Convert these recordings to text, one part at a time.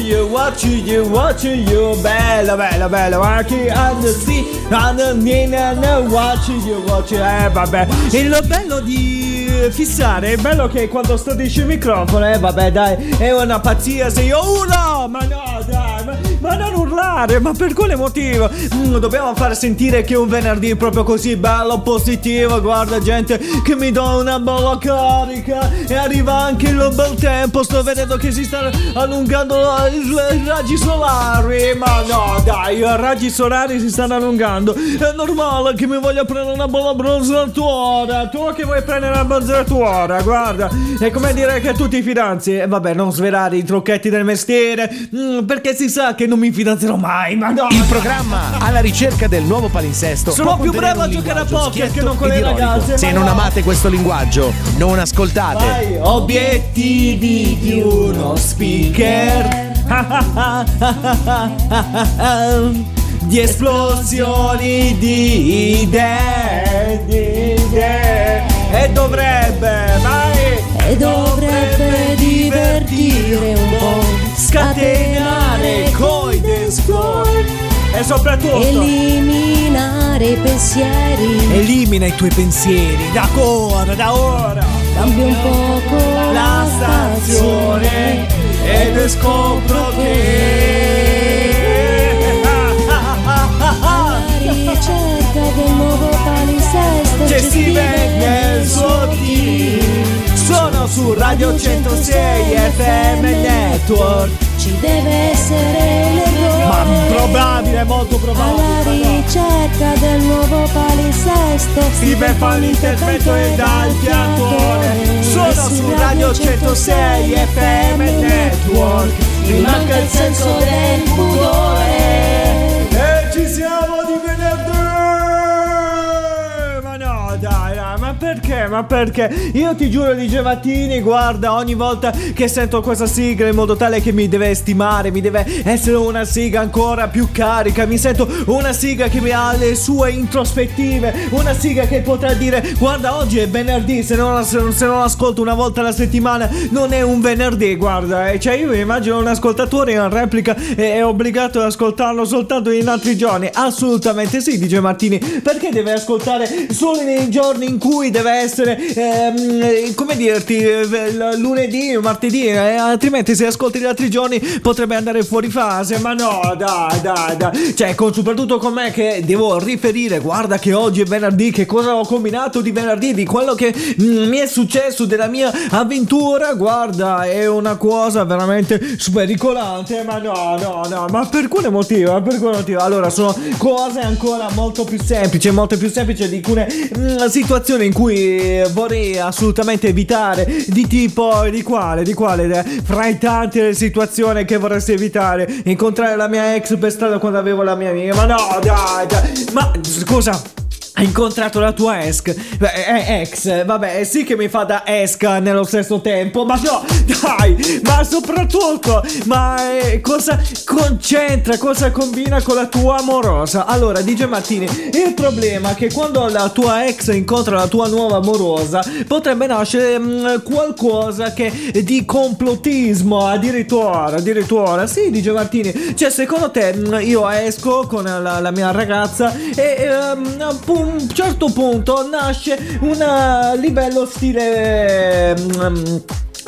you, watching you, watching you. Bello, bello, bello. Walking on the sea, on the nina, watching you, watching. Eh, vabbè. Il bello di fissare, è bello che quando stordisci il microfono, eh, vabbè, dai, è una pazzia. Se io urlo, ma no, dai, ma, ma non urlare, ma per quale motivo? Mm, dobbiamo far sentire che un venerdì proprio così bello, positivo. Guarda, gente, che mi dà una bella carica. E arriva anche il bel tempo. Sto vedendo che si sta allungando i raggi solari. Ma no, dai, i raggi solari si stanno allungando. È normale che mi voglia prendere una bella bronzatura. Tu che vuoi prendere una bronzatura, guarda. È come dire che tu ti fidanzi. E vabbè, non svelare i trucchetti del mestiere. mm, perché si sa che non mi fidanzerò mai. Ma no. Il programma alla ricerca del nuovo palinsesto. Sono più bravo a giocare a poker che non con le ironico. ragazze, Se non no. amate questo linguaggio, non ascoltate. Vai, obiettivi di uno speaker. di esplosioni di idee, di idee. E dovrebbe, vai, E dovrebbe divertire un po', scatenare coi dance floor. E soprattutto eliminare i pensieri, elimina i tuoi pensieri. Da ora, da ora. cambia un poco la stazione ed scopro che alla ricerca del nuovo palinsesto c'è Steven nel suo team sono su Radio 106 FM Network. Ci deve essere ma l'errore probabile, molto alla probabile ricerca del nuovo palinsesto. Steven fa l'intervento e dà il fiatone Sono su Radio 106 FM Network. Mi manca il senso del pudore Ma perché? Io ti giuro di Gemattini, guarda, ogni volta che sento questa sigla in modo tale che mi deve stimare, mi deve essere una sigla ancora più carica, mi sento una sigla che mi ha le sue introspettive, una sigla che potrà dire, guarda, oggi è venerdì, se non, se non- se non ascolto una volta alla settimana non è un venerdì, guarda, eh. cioè io mi immagino un ascoltatore in replica e è obbligato ad ascoltarlo soltanto in altri giorni, assolutamente sì, dice Martini, perché deve ascoltare solo nei giorni in cui deve essere, ehm, eh, come dirti, eh, lunedì o martedì, eh, altrimenti se ascolti gli altri giorni potrebbe andare fuori fase, ma no, dai, dai, dai, cioè con, soprattutto con me che devo riferire, guarda che oggi è venerdì, che cosa ho combinato di venerdì, di quello che mm, mi è successo, della mia avventura, guarda, è una cosa veramente spericolante, ma no, no, no, ma per quale motivo? Per quale motivo? Allora, sono cose ancora molto più semplici, molto più semplici di alcune mm, situazioni in cui vorrei assolutamente evitare, di tipo, di quale, di quale, eh, fra i tanti le situazioni che vorresti evitare, incontrare la mia ex per strada quando avevo la mia amica, ma no, dai, dai, ma scusa. Hai incontrato la tua ex? Eh, ex, vabbè, sì che mi fa da esca nello stesso tempo, ma no, dai, ma soprattutto, ma eh, cosa concentra, cosa combina con la tua amorosa? Allora, dice Martini, il problema è che quando la tua ex incontra la tua nuova amorosa, potrebbe nascere mm, qualcosa che di complottismo, addirittura, addirittura, sì, dice Martini, cioè secondo te mm, io esco con la, la mia ragazza e ehm, a un certo punto nasce un livello stile... mm,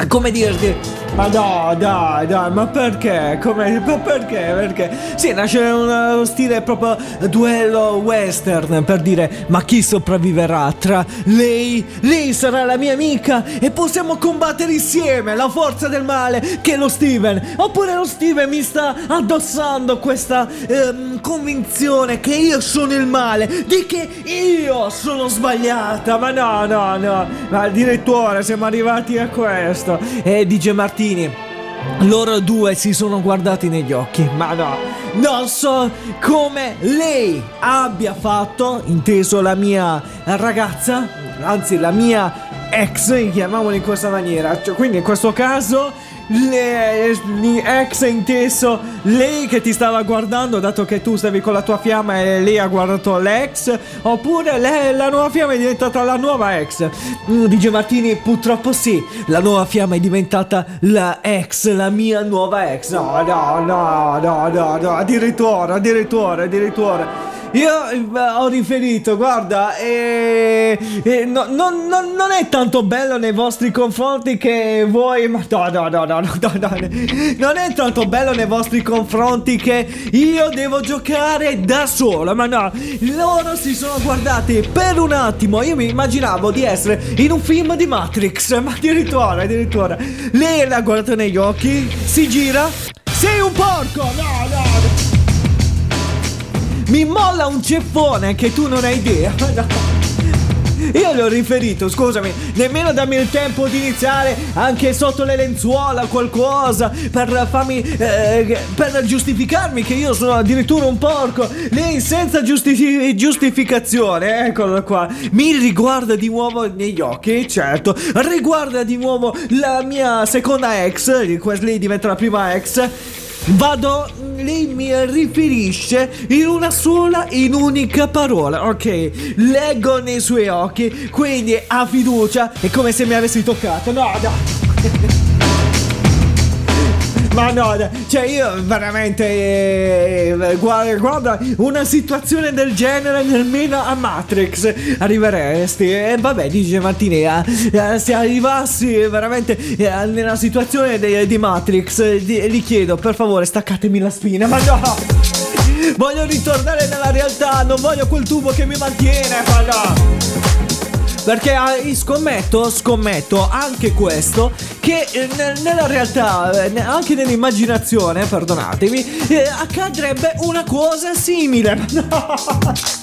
come dirti? Ma no, dai, dai, ma perché? Come, ma perché? Perché? Sì, nasce uno stile proprio duello western per dire ma chi sopravviverà tra lei? Lei sarà la mia amica e possiamo combattere insieme la forza del male che è lo Steven. Oppure lo Steven mi sta addossando questa ehm, convinzione che io sono il male, di che io sono sbagliata. Ma no, no, no, ma addirittura siamo arrivati a questo. E dice Martini. Loro due si sono guardati negli occhi, ma no, non so come lei abbia fatto, inteso la mia ragazza, anzi la mia ex, chiamiamola in questa maniera. Cioè, quindi in questo caso ex inteso lei che ti stava guardando dato che tu stavi con la tua fiamma e lei ha guardato l'ex oppure le, la nuova fiamma è diventata la nuova ex? Mm, DJ Martini purtroppo sì la nuova fiamma è diventata la ex la mia nuova ex. No no no no no, no addirittura addirittura addirittura io eh, ho riferito, guarda, e, e no, no, no, non è tanto bello nei vostri confronti che voi... Ma no, no, no, no, no, no, no, non è tanto bello nei vostri confronti che io devo giocare da sola, ma no, loro si sono guardati per un attimo, io mi immaginavo di essere in un film di Matrix, ma addirittura, addirittura, lei l'ha guardato negli occhi, si gira, sei un porco, no, no, no mi molla un ceffone che tu non hai idea. Io le ho riferito, scusami, nemmeno dammi il tempo di iniziare anche sotto le lenzuola qualcosa per farmi eh, per giustificarmi che io sono addirittura un porco. Lei senza giusti- giustificazione, eccolo qua. Mi riguarda di nuovo negli occhi, certo. Riguarda di nuovo la mia seconda ex, lei diventa la prima ex Vado, lei mi riferisce in una sola, in unica parola, ok? Leggo nei suoi occhi, quindi ha fiducia, è come se mi avessi toccato, no, no. Ma no, cioè io veramente eh, guarda, guarda, una situazione del genere nemmeno a Matrix arriveresti. E vabbè, dice Martinea, eh, se arrivassi veramente eh, nella situazione di, di Matrix, gli chiedo per favore staccatemi la spina, ma no! Voglio ritornare nella realtà, non voglio quel tubo che mi mantiene, ma no! Perché ah, scommetto, scommetto anche questo che eh, nella realtà, eh, anche nell'immaginazione, perdonatemi, eh, accadrebbe una cosa simile. No!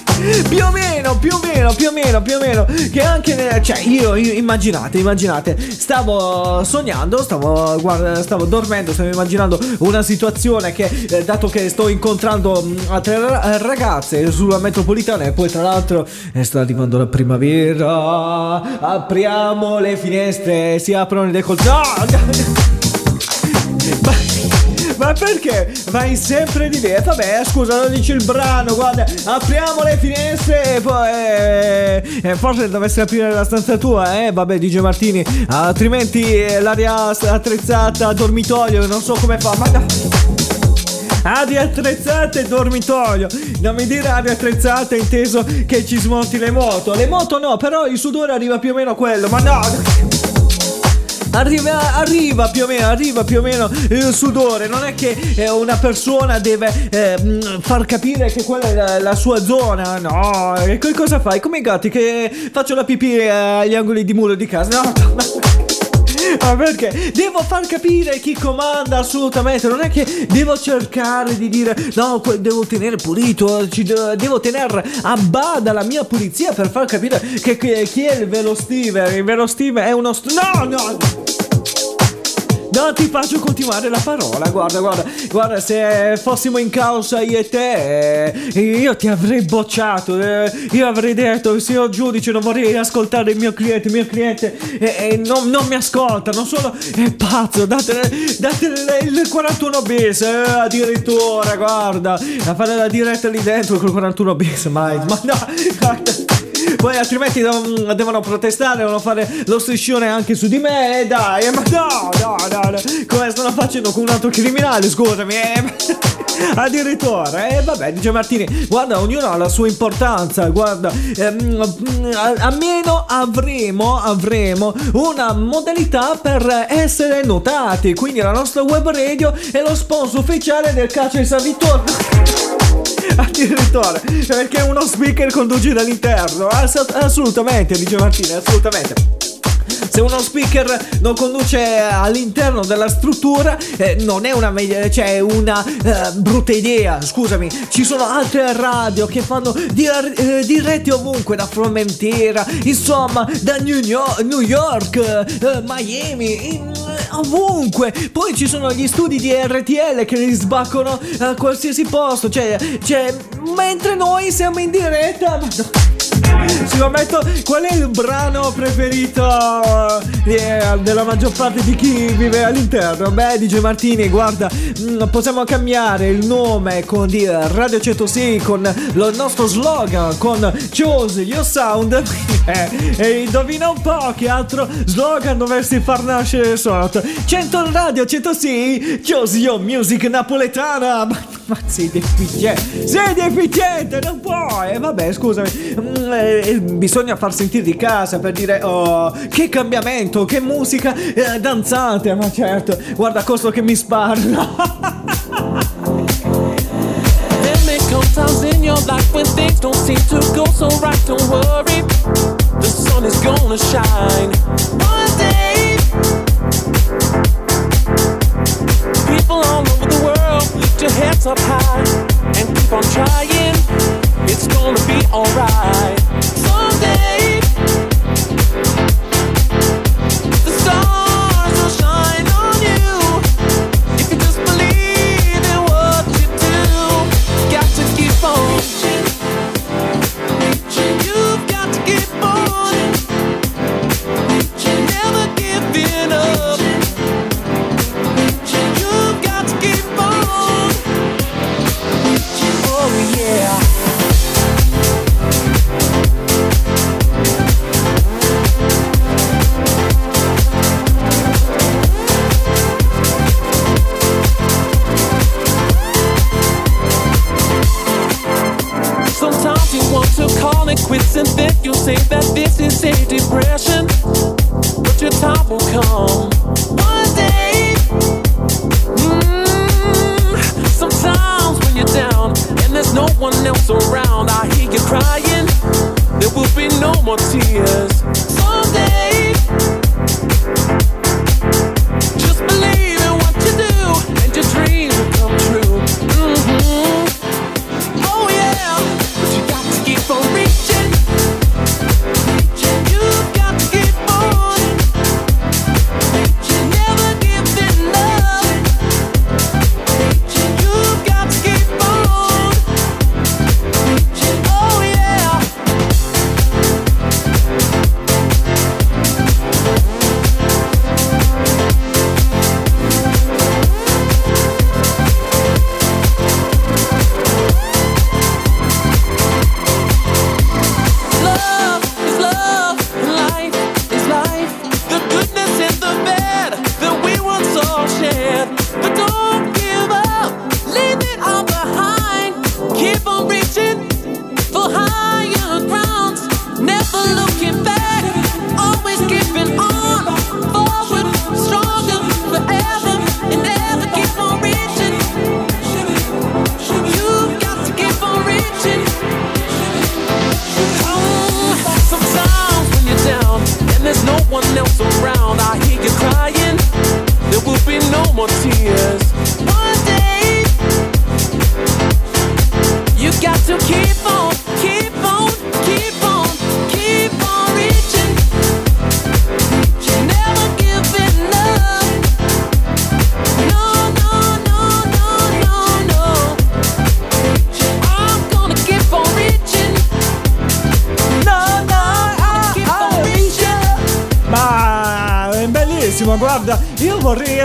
Più o meno, più o meno, più o meno, più o meno. Che anche, nel, cioè, io, io, immaginate, immaginate, stavo sognando, stavo, guarda, stavo dormendo, stavo immaginando una situazione che, eh, dato che sto incontrando mm, altre ragazze sulla metropolitana e poi tra l'altro eh, sta arrivando la primavera, apriamo le finestre, si aprono i decolletti. No! Ma perché vai sempre di me? Vabbè, scusa, non dici il brano, guarda, apriamo le finestre e poi... Eh, eh, forse dovessi aprire la stanza tua, eh? Vabbè, dice Martini, altrimenti eh, l'aria attrezzata, dormitorio, non so come fa, ma... Aria attrezzata e dormitorio. Non mi dire aria attrezzata inteso che ci smonti le moto. Le moto no, però il sudore arriva più o meno a quello. Ma no! Arriva, arriva più o meno, arriva più o meno il sudore. Non è che eh, una persona deve eh, far capire che quella è la, la sua zona. No, e cosa fai? Come i gatti che faccio la pipì eh, agli angoli di muro di casa. No, no. Ma perché? Devo far capire chi comanda assolutamente. Non è che devo cercare di dire no, devo tenere pulito. devo tenere a bada la mia pulizia per far capire che, chi è il vero Steve. Il vero Steve è uno. No, no! No, ti faccio continuare la parola. Guarda, guarda, guarda, se fossimo in causa io e te, eh, io ti avrei bocciato. Eh, io avrei detto, signor giudice, non vorrei ascoltare il mio cliente. Il mio cliente eh, non, non, mi ascolta, non solo è pazzo. Datele, datele il 41 bis, eh, addirittura, guarda, a fare la diretta lì dentro col 41 bis, mai. Ma no, guarda. Poi altrimenti devono protestare, devono fare lo striscione anche su di me. Dai, ma no, no, no, no. Come stanno facendo con un altro criminale, scusami. Eh. Addirittura, e eh, vabbè, dice Martini, guarda, ognuno ha la sua importanza, guarda, ehm, almeno avremo, avremo una modalità per essere notati, quindi la nostra web radio è lo sponsor ufficiale del Caccia e San Vittorio. Addirittura, perché uno speaker conduce dall'interno. Ass- assolutamente, dice Martina, assolutamente. Se uno speaker non conduce all'interno della struttura, eh, non è una, cioè una eh, brutta idea. Scusami, ci sono altre radio che fanno dir- eh, diretti ovunque, da Formentera, insomma, da New York, New York eh, Miami, in, ovunque. Poi ci sono gli studi di RTL che li sbaccano a qualsiasi posto. Cioè, cioè mentre noi siamo in diretta. Ma... Ci metto qual è il brano preferito eh, della maggior parte di chi vive all'interno? Beh, DJ Martini, guarda, mm, possiamo cambiare il nome con di Radio 106 con lo nostro slogan con Choose Your Sound. eh, e indovina un po' che altro slogan dovresti far nascere sotto. 100 Radio 106 Choose Your Music napoletana. Ma, sei deficiente, sei deficiente, non puoi. E vabbè, scusami. Mm, eh, bisogna far sentire di casa per dire oh che cambiamento che musica eh, danzante ma certo guarda questo che mi spara Sometimes in your life when things don't seem to go so right, don't worry. The sun is gonna shine one day. People all your heads up high and keep on trying. It's gonna be alright. and then you say that this is a depression. But your time will come one day. Mm, sometimes when you're down and there's no one else around, I hear you crying. There will be no more tears someday.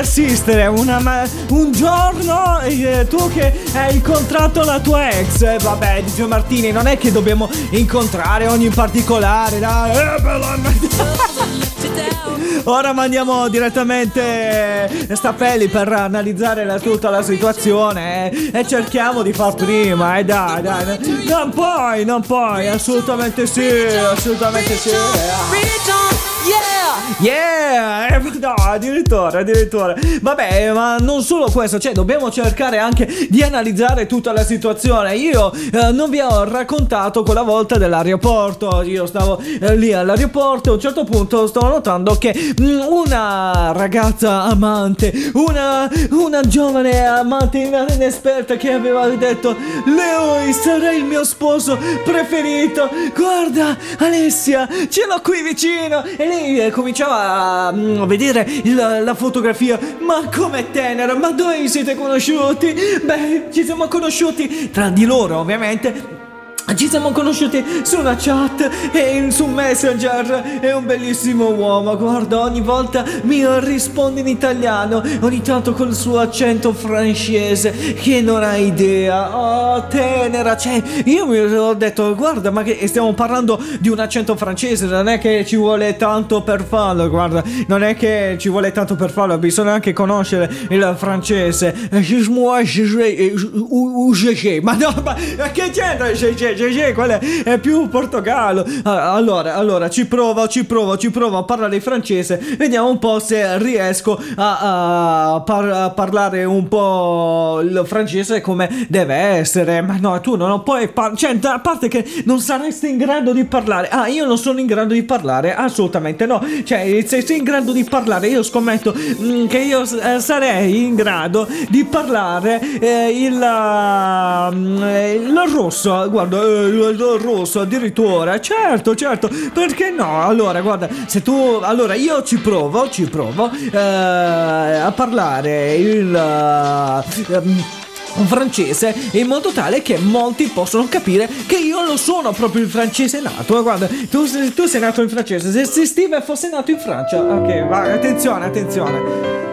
Esistere una, un giorno eh, tu che hai incontrato la tua ex. Eh, vabbè, Dio Martini, non è che dobbiamo incontrare ogni particolare. Dai, eh, Ora mandiamo direttamente Stapelli per analizzare la, tutta la situazione eh, e cerchiamo di far prima. Eh, dai, dai. Non puoi, non puoi, assolutamente sì, assolutamente sì. Yeah! Yeah! Eh, no, addirittura, addirittura. Vabbè, ma non solo questo, cioè dobbiamo cercare anche di analizzare tutta la situazione. Io eh, non vi ho raccontato quella volta dell'aeroporto. Io stavo eh, lì all'aeroporto e a un certo punto stavo notando che mh, mm, una ragazza amante, una, una giovane amante inesperta che aveva detto Leo sarai il mio sposo preferito. Guarda, Alessia, ce l'ho qui vicino. E lei eh, cominciava a mm, vedere il, la fotografia. Ma come tenera, ma dove siete conosciuti? Beh, ci siamo conosciuti tra di loro, ovviamente Ci siamo conosciuti su una chat e su Messenger. È un bellissimo uomo. Guarda, ogni volta mi risponde in italiano, ogni tanto col suo accento francese che non hai idea. Oh, tenera. Cioè, io mi ho detto, guarda, ma che stiamo parlando di un accento francese. Non è che ci vuole tanto per farlo. Guarda, non è che ci vuole tanto per farlo. Bisogna anche conoscere il francese. Ma no, ma che c'entra? GG, quello è più Portogallo. Ah, Allora, allora, ci provo, ci provo, ci provo a parlare francese. Vediamo un po' se riesco a, a par- a parlare un po' il francese come deve essere. Ma no, tu non puoi parlare. Cioè, a parte che non saresti in grado di parlare. Ah, io non sono in grado di parlare. Assolutamente no. Cioè, se sei in grado di parlare, io scommetto mm, che io eh, sarei in grado di parlare eh, il, eh, il rosso. Guarda, eh, rosso addirittura. Certo, certo. Perché no? Allora, guarda, se tu. Allora, io ci provo, ci provo eh, a parlare il. eh, francese in modo tale che molti possono capire che io lo sono proprio il francese nato guarda tu, tu sei nato in francese se, se Steve fosse nato in Francia ok vai attenzione attenzione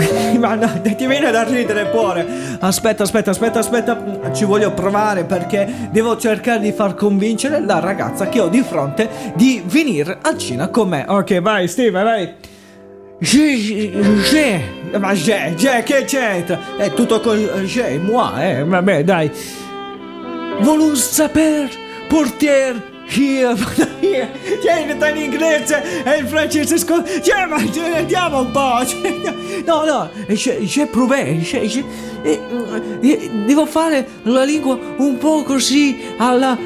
ma ti viene da ridere pure. Aspetta, aspetta, aspetta, aspetta. Ci voglio provare perché devo cercare di far convincere la ragazza che ho di fronte di venire a cena con me. Ok, vai, Steve, vai. J'ai, ma j'ai, j'ai, che c'entra? È tutto con j'ai, moi, eh, vabbè, dai. Voulons saper porter here, here. Cioè, sta in inglese e in francese, scusa. Cioè, ma cioè, andiamo un po'. Cioè, no, no, j'ai, j'ai prouvé, j'ai, j'ai, eh, eh, devo fare la lingua un po' così alla,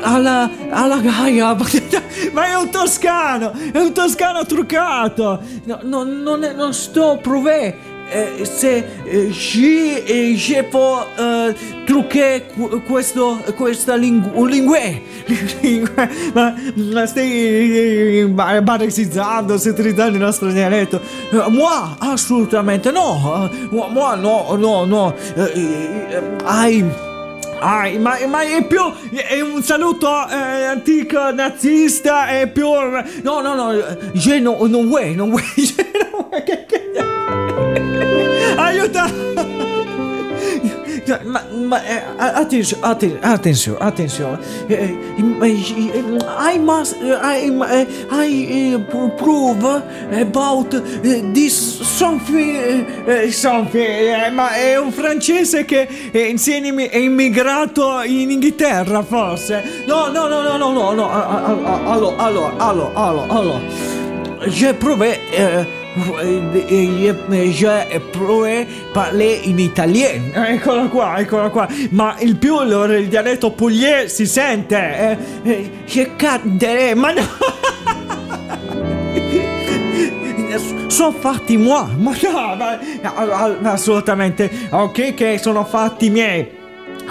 alla, alla gaia. Ma è un toscano, è un toscano truccato. No, no, non, è- non sto prouvé. Eh, se j'ai eh, po eh, trucché qu- questo questa lingu- lingue ma, ma stai ba- baresizzando stai utilizzando il nostro dialetto moi assolutamente no moi no no no hai Ah, ma, ma è più. È un saluto eh, antico nazista. È più. No, no, no. Je no, non vuoi, je non vuoi, che- che- Aiuta! Ma, ma eh, attenzione, atten- attenzione, attenzione. Eh, eh, I must, I, eh, I eh, pro- prove about eh, this something, eh, something. eh, ma è un francese che insieme è immigrato in Inghilterra, forse. No, no, no, no, no, no, no. Allora, allora, allora, allora, allora. J'ai prouvé. J'ai prouvé parler in italien. Eccola qua, eccola qua. Ma il più il, dialetto pugliese si sente. Eh, eh, che candere, ma no! sono fatti moi, ma no, ma- assolutamente, ok che sono fatti miei.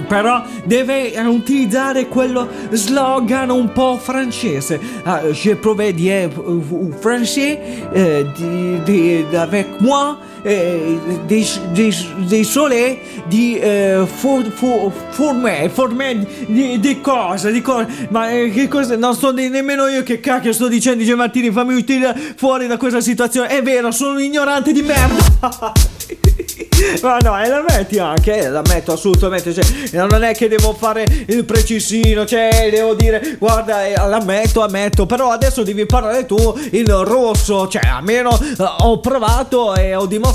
Però deve eh, utilizzare quello slogan un po' francese. Ah, je prouvé dire euh, français euh, di, di, avec moi eh, des soleils di eh, for, for, forme, forme di, cosa, di cosa, ma eh, che cosa, non di- nemmeno io che cacchio sto dicendo, dice Martini, fammi uscire fuori da questa situazione, è vero, sono un ignorante di merda. Ma no, e la metti anche, eh, la metto assolutamente, cioè, non è che devo fare il precisino, cioè, devo dire, guarda, eh, la metto, la metto, però adesso devi parlare tu il rosso, cioè, almeno eh, ho provato e ho dimostrato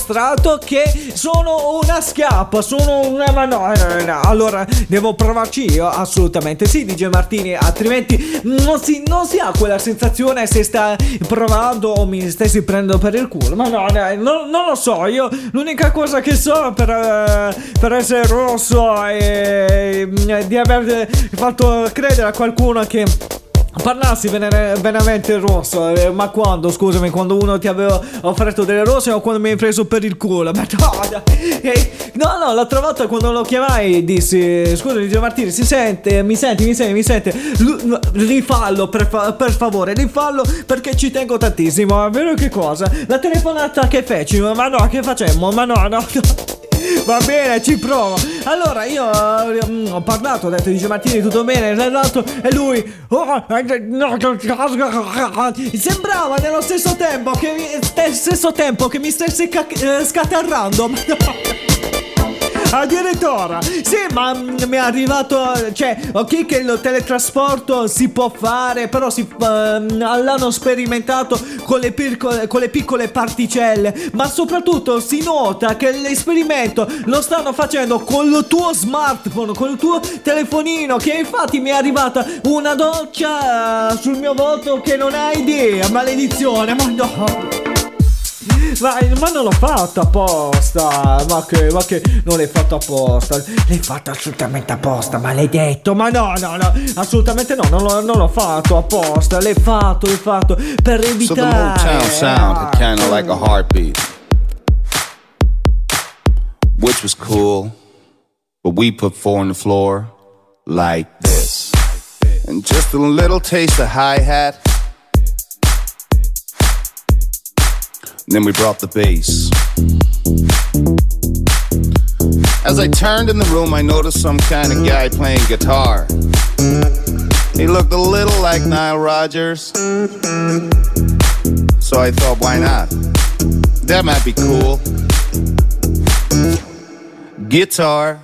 che sono una schiappa, sono una, ma no, eh, no, allora devo provarci io, assolutamente, sì, dice Martini, altrimenti non si, non si ha quella sensazione se stai provando o mi stessi prendendo per il culo, ma no, dai, non, non lo so, io l'unica cosa che so per, eh, per essere rosso è di aver fatto credere a qualcuno che Parlassi veramente rosso, eh, ma quando, scusami, quando uno ti aveva offerto delle rose o quando mi hai preso per il culo? Ma no, no, no, l'altra volta quando lo chiamai dissi, scusa, dice Martini, si sente, mi senti, mi senti, mi sente, L- rifallo per, fa- per favore, rifallo perché ci tengo tantissimo, è vero che cosa? La telefonata che feci, ma no, che facemmo? Ma no, no, no. Va bene, ci provo. Allora, io eh, ho parlato, ho detto, dice Martini, tutto bene, esatto, e lui... sembrava nello stesso tempo che mi, stesso tempo che mi stesse ca- eh, scatarrando. Addirittura, sì, ma mi è arrivato. Cioè, ok, che il teletrasporto si può fare, però si, uh, l'hanno sperimentato con le, piccole, con le piccole particelle. Ma soprattutto si nota che l'esperimento lo stanno facendo con il tuo smartphone, con il tuo telefonino. Che infatti mi è arrivata una doccia uh, sul mio volto che non hai idea. Maledizione, ma no. Ma, ma, non l'ho fatto apposta. Ma che, ma che non l'hai fatto apposta. L'hai fatto assolutamente apposta, maledetto. Ma no, no, no, assolutamente no. Non l'ho, non l'ho fatto apposta. L'hai fatto, l'hai fatto per evitare. So the Motown sound had kind of like a heartbeat, which was cool. But we put four on the floor like this, and just a little taste of hi hat. Then we brought the bass. As I turned in the room, I noticed some kind of guy playing guitar. He looked a little like Nile Rodgers. So I thought, why not? That might be cool. Guitar.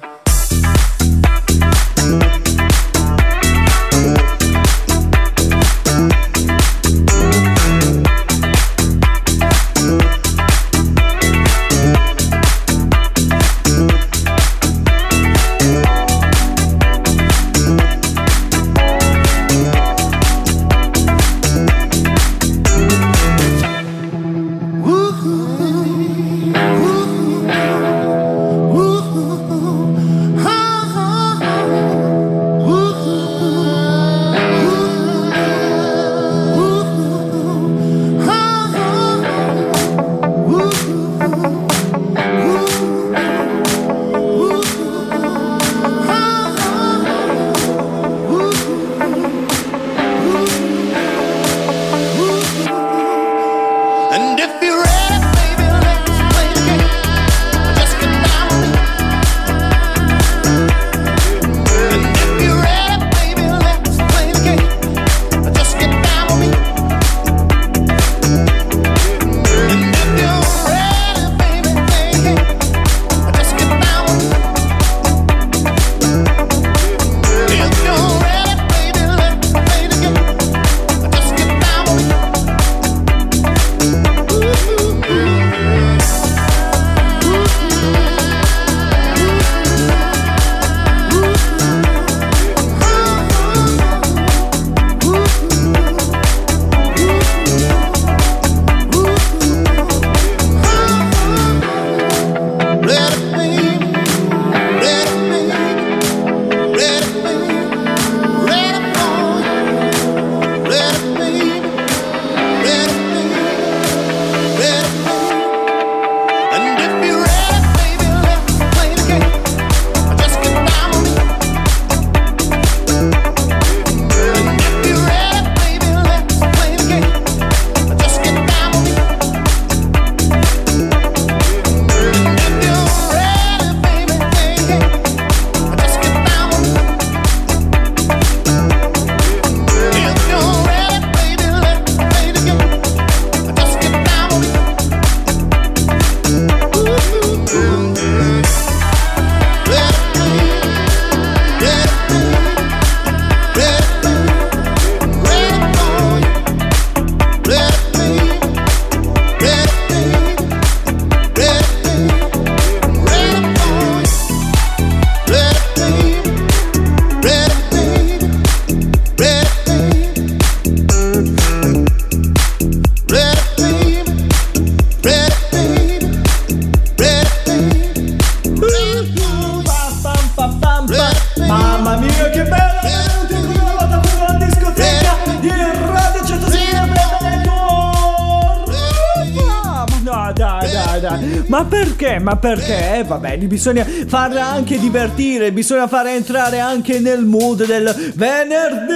Vabbè, bisogna farla anche divertire, bisogna fare entrare anche nel mood del venerdì.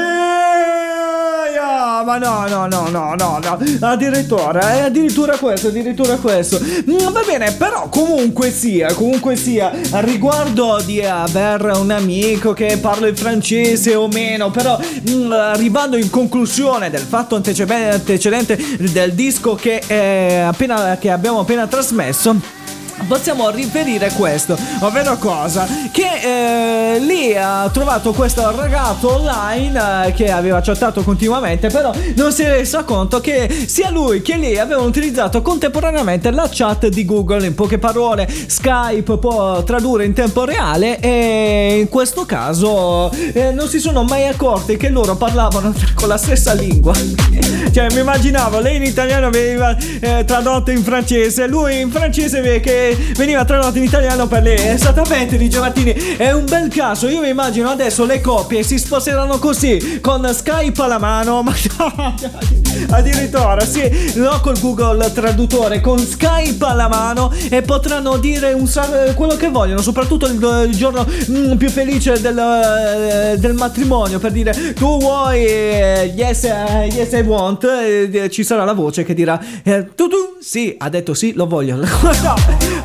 no, ma no, no, no, no, no, no. Addirittura, è addirittura questo, addirittura questo. Mm, va bene, però comunque sia, comunque sia, riguardo di aver un amico che parla il francese o meno, però mm, arrivando in conclusione del fatto antecedente del disco che, è appena, che abbiamo appena trasmesso possiamo riferire questo, ovvero cosa? Che eh, lì ha trovato questo ragazzo online eh, che aveva chattato continuamente, però non si è reso conto che sia lui che lei avevano utilizzato contemporaneamente la chat di Google. In poche parole, Skype può tradurre in tempo reale e in questo caso eh, non si sono mai accorti che loro parlavano con la stessa lingua. cioè, mi immaginavo, lei in italiano veniva eh, tradotto in francese, lui in francese che veniva tradotto in italiano per lei. Esattamente, dice Martini. È un bel caso. Io mi immagino adesso le coppie si sposeranno così, con Skype alla mano. Ma addirittura, sì, no col Google traduttore, con Skype alla mano e potranno dire un, quello che vogliono, soprattutto il, il giorno mm, più felice del, eh, del, matrimonio. Per dire, tu vuoi, eh, yes, uh, yes I want, eh, ci sarà la voce che dirà, eh, tu tu, sì, ha detto sì, lo voglio. no.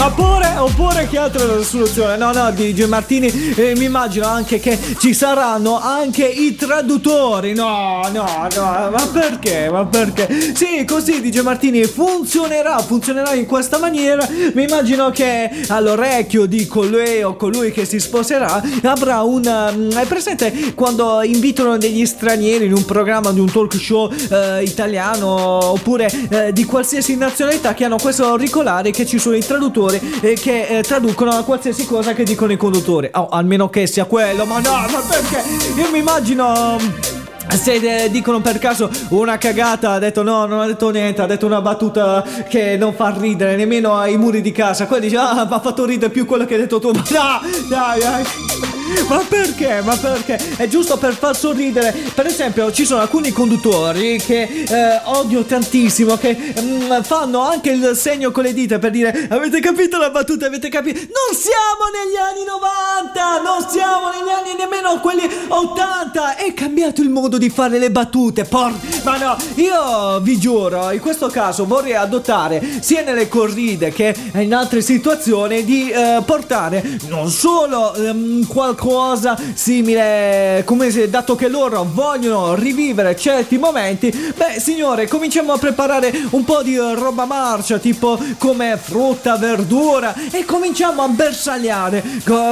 Oppure, oppure che altra soluzione? No, no, DJ Martini, eh, mi immagino anche che ci saranno anche i traduttori. No, no, no, ma perché? Ma perché? Sì, così DJ Martini funzionerà, funzionerà in questa maniera. Mi immagino che all'orecchio di colui o colui che si sposerà avrà. Mm, è presente quando invitano degli stranieri in un programma di un talk show eh, italiano oppure eh, di qualsiasi nazionalità che hanno questo auricolare che ci sono i traduttori conduttori eh, che eh, traducono a qualsiasi cosa che dicono i conduttori. Oh, almeno che sia quello, ma no, ma perché? Io mi immagino... Se eh, dicono per caso una cagata, ha detto no, non ha detto niente, ha detto una battuta che non fa ridere nemmeno ai muri di casa. Quello dice, ah, mi ha fatto ridere più quello che hai detto tu. Ma no, dai, dai. Ma perché? Ma perché? È giusto per far sorridere. Per esempio, ci sono alcuni conduttori che eh, odio tantissimo, che mm, fanno anche il segno con le dita per dire avete capito la battuta, avete capito? Non siamo negli anni 90, non siamo negli anni nemmeno quelli 80. È cambiato il modo di fare le battute. Por... Ma no, io vi giuro, in questo caso vorrei adottare sia nelle corride che in altre situazioni di eh, portare non solo ehm, qualcosa qualcosa simile, come se dato che loro vogliono rivivere certi momenti, beh signore, cominciamo a preparare un po' di roba marcia, tipo come frutta, verdura e cominciamo a bersagliare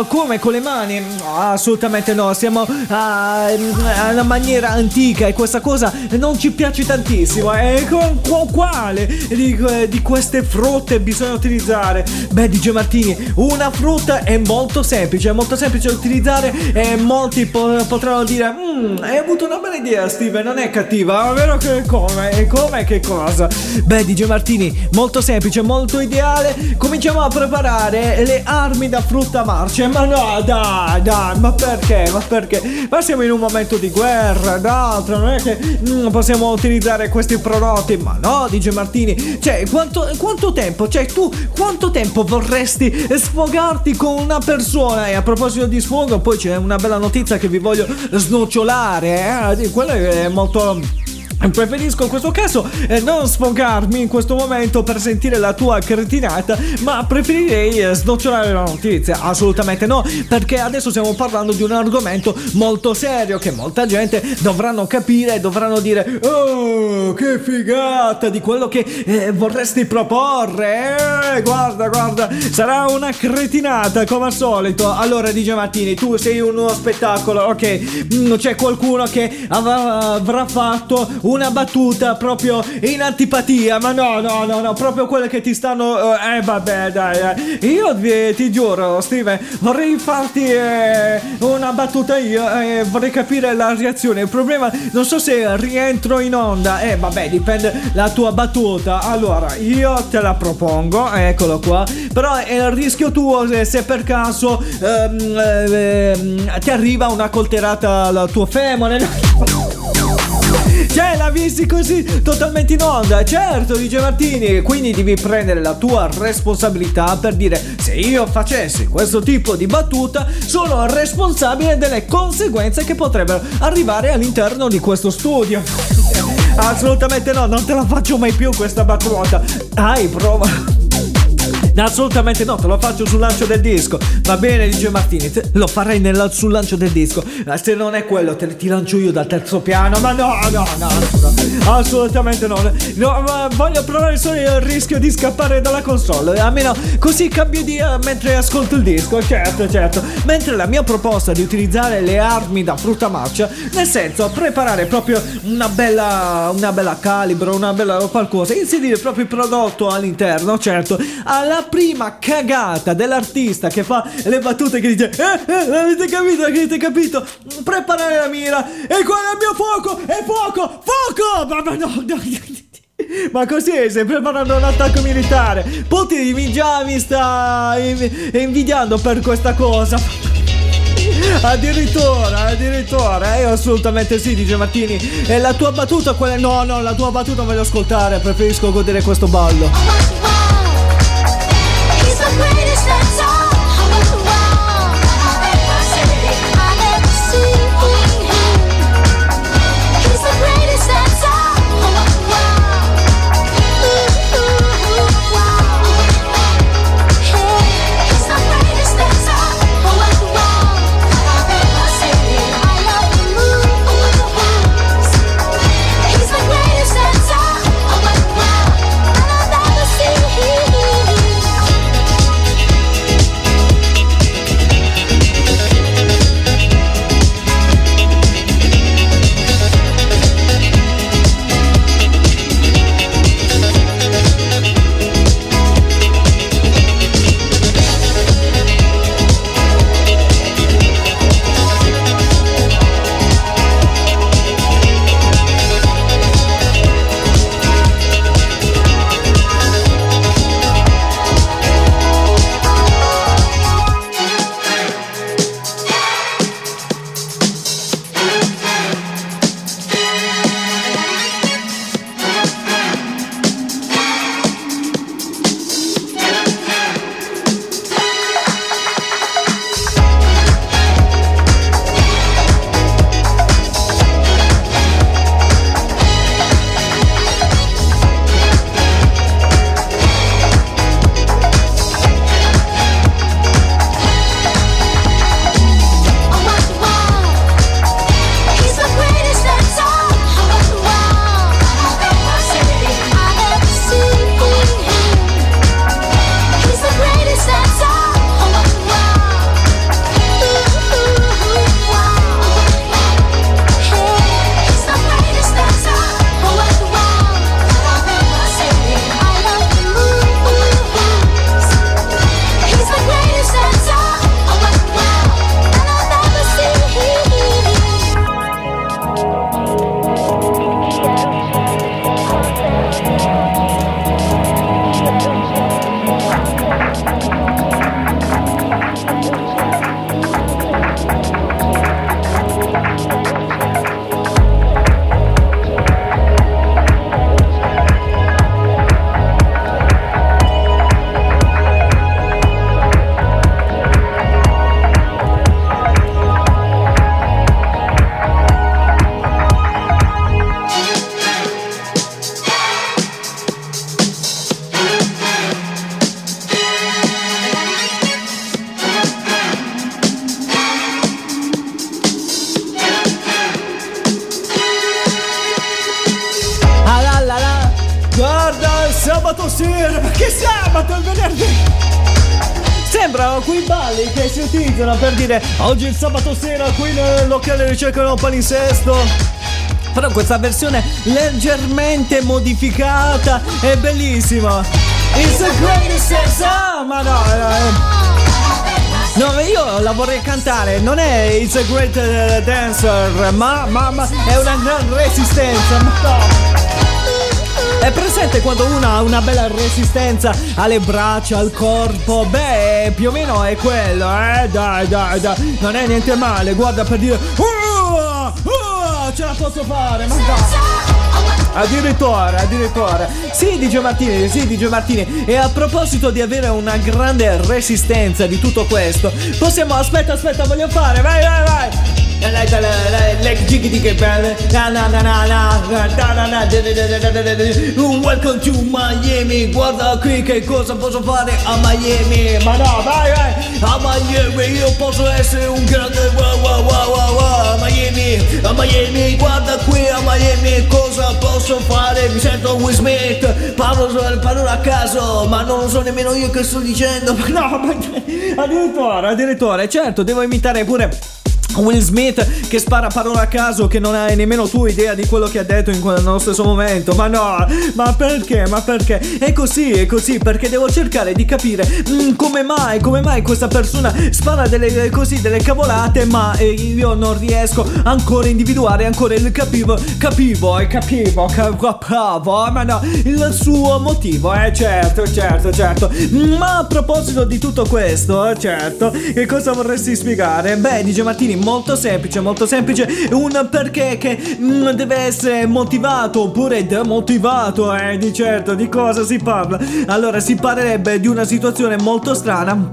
come con le mani. assolutamente no, siamo a, a, una maniera antica e questa cosa non ci piace tantissimo. E con, con quale di, di queste frutte bisogna utilizzare? Beh, DJ Martini, una frutta è molto semplice, è molto semplice utilizzare utilizzare e molti po- potranno dire mm, hai avuto una bella idea Steve non è cattiva vero che come e come che cosa? Beh DJ Martini molto semplice molto ideale. Cominciamo a preparare le armi da frutta marce. Ma no dai dai ma perché ma perché? Ma siamo in un momento di guerra d'altro non è che mm, possiamo utilizzare questi prodotti. Ma no DJ Martini cioè quanto, quanto tempo cioè tu quanto tempo vorresti sfogarti con una persona? E a proposito di sfogo lungo, poi c'è una bella notizia che vi voglio snocciolare, eh? quella è molto Preferisco in questo caso eh, non sfogarmi in questo momento per sentire la tua cretinata, ma preferirei eh, snocciolare la notizia. Assolutamente no, perché adesso stiamo parlando di un argomento molto serio che molta gente dovranno capire e dovranno dire Oh, che figata di quello che eh, vorresti proporre. Eh, guarda, guarda, sarà una cretinata come al solito. Allora, dice Martini, tu sei uno spettacolo, ok? Mm, c'è qualcuno che avrà, avrà fatto una battuta proprio in antipatia, ma no, no, no, no, proprio quelle che ti stanno... Eh, vabbè, dai, eh. io ti, giuro, Steven, vorrei farti eh, una battuta io e eh, vorrei capire la reazione. Il problema, non so se rientro in onda, eh, vabbè, dipende la tua battuta. Allora, io te la propongo, eccolo qua, però è il rischio tuo se, se per caso ehm, ehm, ti arriva una colterata al tuo femore. Cioè, la visti così totalmente in onda. Certo, dice Martini. Quindi devi prendere la tua responsabilità per dire: se io facessi questo tipo di battuta, sono responsabile delle conseguenze che potrebbero arrivare all'interno di questo studio. Assolutamente no, non te la faccio mai più questa battuta. Dai, prova. Assolutamente no, te lo faccio sul lancio del disco. Va bene, dice Martini, lo farei nel, sul lancio del disco. Ma se non è quello, te, ti lancio io dal terzo piano. Ma no, no, no, no, assolutamente no. No, voglio provare solo il rischio di scappare dalla console. Almeno così cambio idea mentre ascolto il disco. Certo, certo. Mentre la mia proposta di utilizzare le armi da frutta marcia, nel senso, preparare proprio una bella, una bella calibro, una bella qualcosa, inserire proprio il prodotto all'interno, certo. Alla prima cagata dell'artista che fa le battute che dice Eh, eh, avete capito, avete capito? Preparare la mira E qua è il mio fuoco, è fuoco, fuoco! Ma, ma no, no, ma così stai preparando un attacco militare Putin già mi sta inv- invidiando per questa cosa Addirittura, addirittura, eh, assolutamente sì, dice Martini. E la tua battuta, quella. No, no, la tua battuta voglio ascoltare, preferisco godere questo ballo. Oggi è il sabato sera qui nel locale ricerca del palinsesto. Però questa versione leggermente modificata è bellissima. It's a greatest. Ah, ma no, no, No, ma io la vorrei cantare, non è It's a Great eh, Dancer, ma, ma, ma è una gran resistenza. Ma no. È presente quando uno ha una bella resistenza alle braccia, al corpo? Beh, più o meno è quello, eh? Dai, dai, dai. Non è niente male, guarda per dire. "Uh, uh, ce la posso fare, ma dai. Addirittura, addirittura. Sì, DJ Martini, sì, DJ Martini. E a proposito di avere una grande resistenza di tutto questo, possiamo. Aspetta, aspetta, voglio fare. Vai, vai, vai. Welcome to Miami. Guarda qui che cosa posso fare a Miami. Ma no, vai, vai. A Miami io posso essere un grande wow wow wow wow. A Miami, a Miami, guarda qui a Miami cosa posso fare? Mi sento Will Smith, parlo, parlo a caso, ma non lo so nemmeno io che sto dicendo. Ma no, ma addirittura, addirittura, certo, devo imitare pure. Will Smith che spara parole a caso che non hai nemmeno tu idea di quello che ha detto in quel- nello stesso momento. Ma no, ma perché? Ma perché? È così, è così, perché devo cercare di capire mm, come mai, come mai questa persona spara delle così delle cavolate, ma eh, io non riesco ancora a individuare ancora il capivo, capivo, e capivo, ca- capivo, ma no, il suo motivo, eh certo, certo, certo. Ma a proposito di tutto questo, eh, certo, che cosa vorresti spiegare? Beh, dice Martini, molto semplice, molto semplice, un perché che mm, deve essere motivato oppure demotivato, eh, di certo, di cosa si parla? Allora, si parlerebbe di una situazione molto strana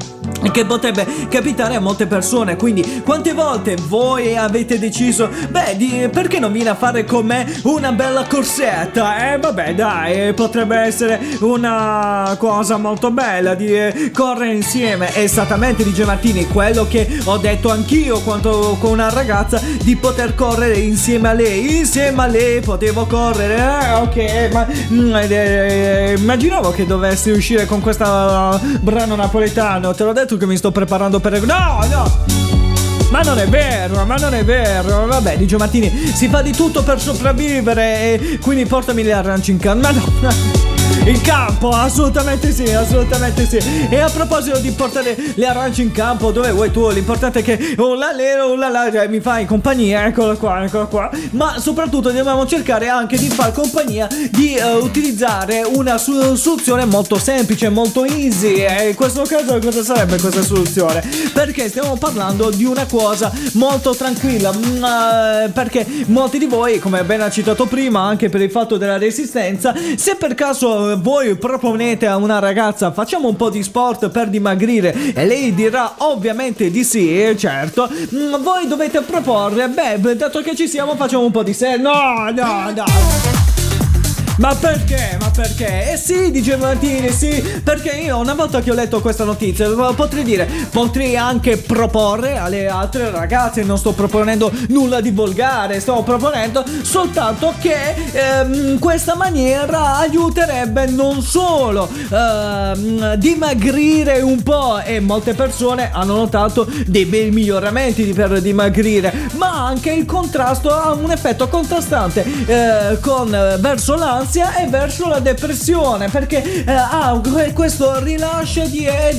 che potrebbe capitare a molte persone. Quindi, quante volte voi avete deciso, beh, di, perché non viene a fare con me una bella corsetta? Eh, vabbè, dai, potrebbe essere una cosa molto bella di eh, correre insieme. Esattamente, dice Martini, quello che ho detto anch'io quando con una ragazza di poter correre insieme a lei. Insieme a lei potevo correre, eh, ok, ma mm, eh, immaginavo che dovessi uscire con questo brano napoletano. Te l'ho detto che mi sto preparando per. No, no! Ma non è vero, ma non è vero. Vabbè, dice Martini, si fa di tutto per sopravvivere. E quindi portami le arance in campo. Ma no. In campo, assolutamente sì, assolutamente sì. E a proposito di portare le arance in campo, dove vuoi tu? L'importante è che un lalero, un lala, cioè, mi fai compagnia, eccolo qua, eccolo qua. Ma soprattutto dobbiamo cercare anche di far compagnia, di eh, utilizzare una soluzione molto semplice, molto easy. E in questo caso cosa sarebbe questa soluzione? Perché stiamo parlando di una cosa molto tranquilla. mm, eh, perché molti di voi, come ben ha citato prima, anche per il fatto della resistenza, se per caso voi proponete a una ragazza facciamo un po' di sport per dimagrire e lei dirà ovviamente di sì, certo, mm, voi dovete proporre, beh, dato che ci siamo facciamo un po' di sé. No, no, no. Ma perché? Ma perché? Eh sì, dice Martini, sì, perché io una volta che ho letto questa notizia potrei dire, potrei anche proporre alle altre ragazze, non sto proponendo nulla di volgare, sto proponendo soltanto che ehm, questa maniera aiuterebbe non solo ehm, dimagrire un po' e molte persone hanno notato dei bei miglioramenti per dimagrire, ma anche il contrasto ha un effetto contrastante eh, con verso l'ansia e verso la depressione perché eh, ha que- questo rilascio di eh,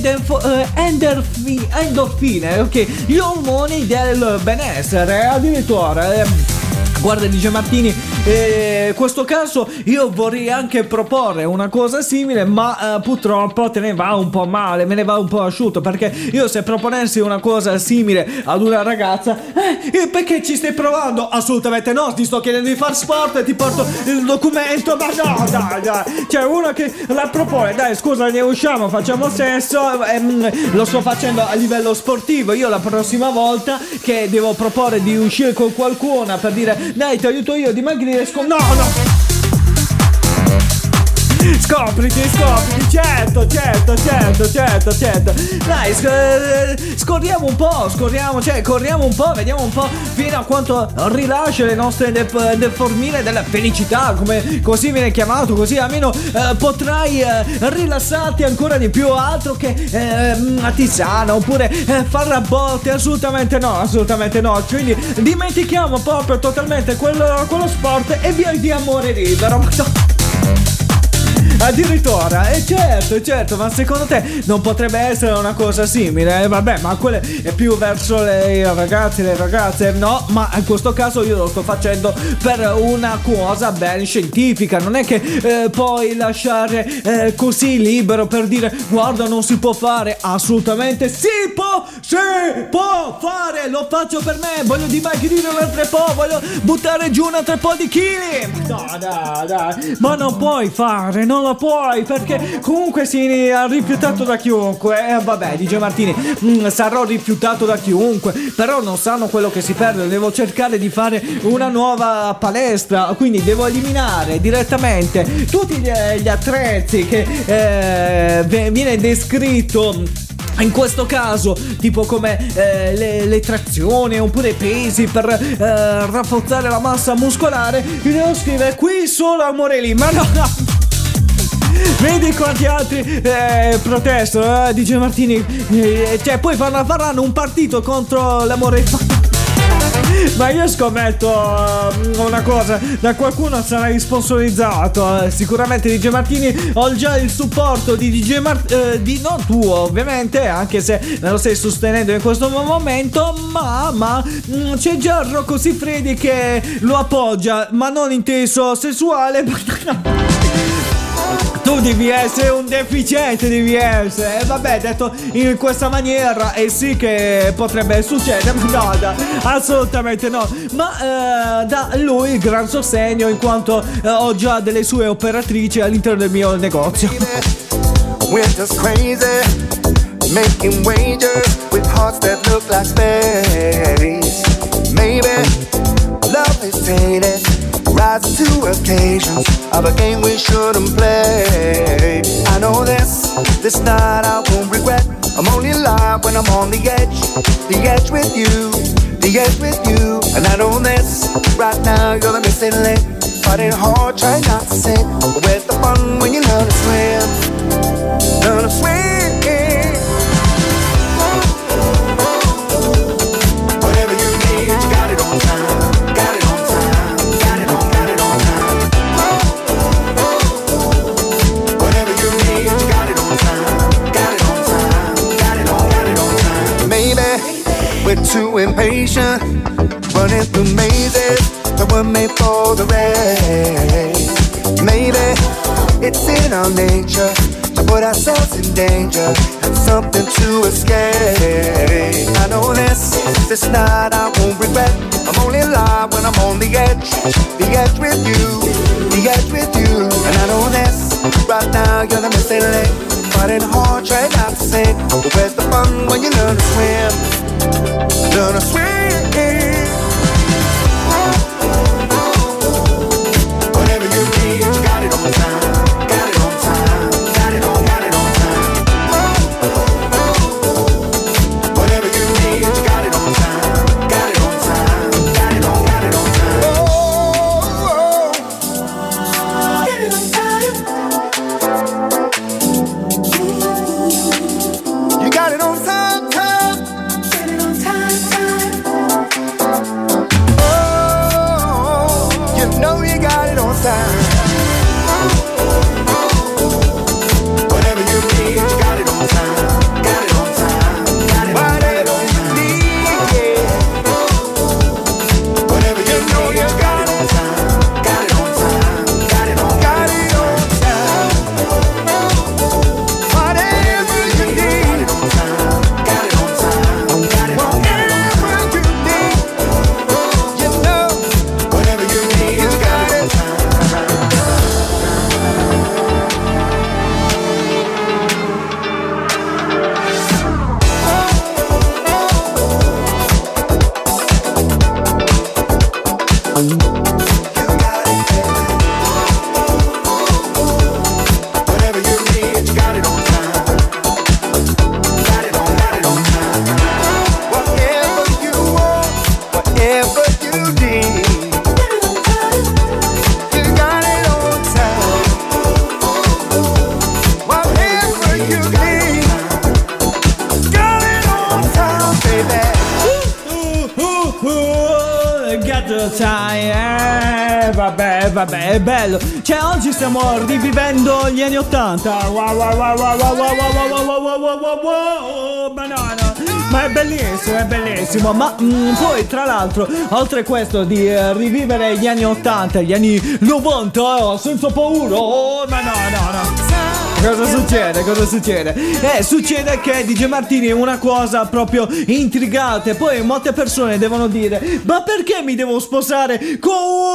endorfi- endorfine, ok, gli ormoni del benessere addirittura. ehm, Guarda, dice Martini, eh, questo caso io vorrei anche proporre una cosa simile, ma eh, purtroppo te ne va un po' male, me ne va un po' asciutto, perché io se proponessi una cosa simile ad una ragazza, eh, eh, perché ci stai provando? Assolutamente no, ti sto chiedendo di far sport e ti porto il documento, ma no, dai, dai, c'è uno che la propone, dai, scusa, ne usciamo, facciamo sesso, ehm, lo sto facendo a livello sportivo, io la prossima volta che devo proporre di uscire con qualcuno per dire, dai, ti aiuto io a dimagrire, scom- no, no. Scopriti, scopriti, certo, certo, certo, certo, certo. Dai, sc- eh, scorriamo un po', scorriamo, cioè corriamo un po', vediamo un po' fino a quanto rilascia le nostre def- deformine della felicità, come così viene chiamato, così almeno eh, potrai eh, rilassarti ancora di più, altro che eh, una tisana oppure eh, fare a botte, assolutamente no, assolutamente no. Quindi dimentichiamo proprio totalmente quello, quello sport e via di amore libero. Addirittura, e certo, certo, ma secondo te non potrebbe essere una cosa simile? Eh, vabbè, ma quelle è più verso le ragazze, le ragazze, no? Ma in questo caso io lo sto facendo per una cosa ben scientifica, non è che eh, puoi lasciare eh, così libero per dire guarda non si può fare, assolutamente si può, si può fare, lo faccio per me, voglio dimagrire un altro po', voglio buttare giù un altro po' di chili. No, dai, dai, ma non puoi fare, non lo puoi perché comunque si è rifiutato da chiunque. Eh, vabbè, dice Martini, mm, sarò rifiutato da chiunque, però non sanno quello che si perde, devo cercare di fare una nuova palestra, quindi devo eliminare direttamente tutti gli, gli attrezzi che eh, viene descritto in questo caso, tipo come eh, le, le trazioni oppure i pesi per eh, rafforzare la massa muscolare, devo scrivere qui solo amore lì, ma no, no. Vedi quanti altri eh, protestano, eh, dice Martini. eh, cioè, poi fanno, faranno un partito contro l'amore. Ma io scommetto eh, una cosa, da qualcuno sarai sponsorizzato. eh, sicuramente DJ Martini ho già il supporto di DJ Martini, di non tuo ovviamente, anche se me lo stai sostenendo in questo momento, ma, ma mm, c'è già Rocco Siffredi che lo appoggia, ma non inteso sessuale. Tu devi essere un deficiente, devi essere. E vabbè, detto in questa maniera, e sì che potrebbe succedere, ma no, da- assolutamente no. Ma eh, da lui gran sostegno in quanto eh, ho già delle sue operatrici all'interno del mio negozio. We're just crazy, making wagers with hearts that look like space. Maybe love is tainted, rising to occasions of a game we shouldn't play. I know this, this night I won't regret. I'm only alive when I'm on the edge, the edge with you, the edge with you. And I know this, right now you're the missing link. Fighting hard, trying not to sink. Where's the fun when you learn to swim? Learn to swim. Too impatient, running through mazes that were made for the race. Maybe it's in our nature to put ourselves in danger and something to escape. I know this, this night I won't regret. I'm only alive when I'm on the edge, the edge with you, the edge with you. And I know this, right now you're the missing link. Fighting hard, trying not to sink. Where's the fun when you learn to swim? Learn to swim. È bello. Cioè, oggi stiamo rivivendo gli anni Ottanta. Wow, wow, wow, wow, wow, wow, wow, wow, wow, wow, wow, wow, wow, banana. Ma è bellissimo, è bellissimo. Ma mm, poi, tra l'altro, oltre a questo di eh, rivivere gli anni 80, gli anni 90, oh, senza paura. Oh, ma no, no, no. Cosa succede? Cosa succede? Eh, succede che DJ Martini è una cosa proprio intrigante. Poi molte persone devono dire: Ma perché mi devo sposare con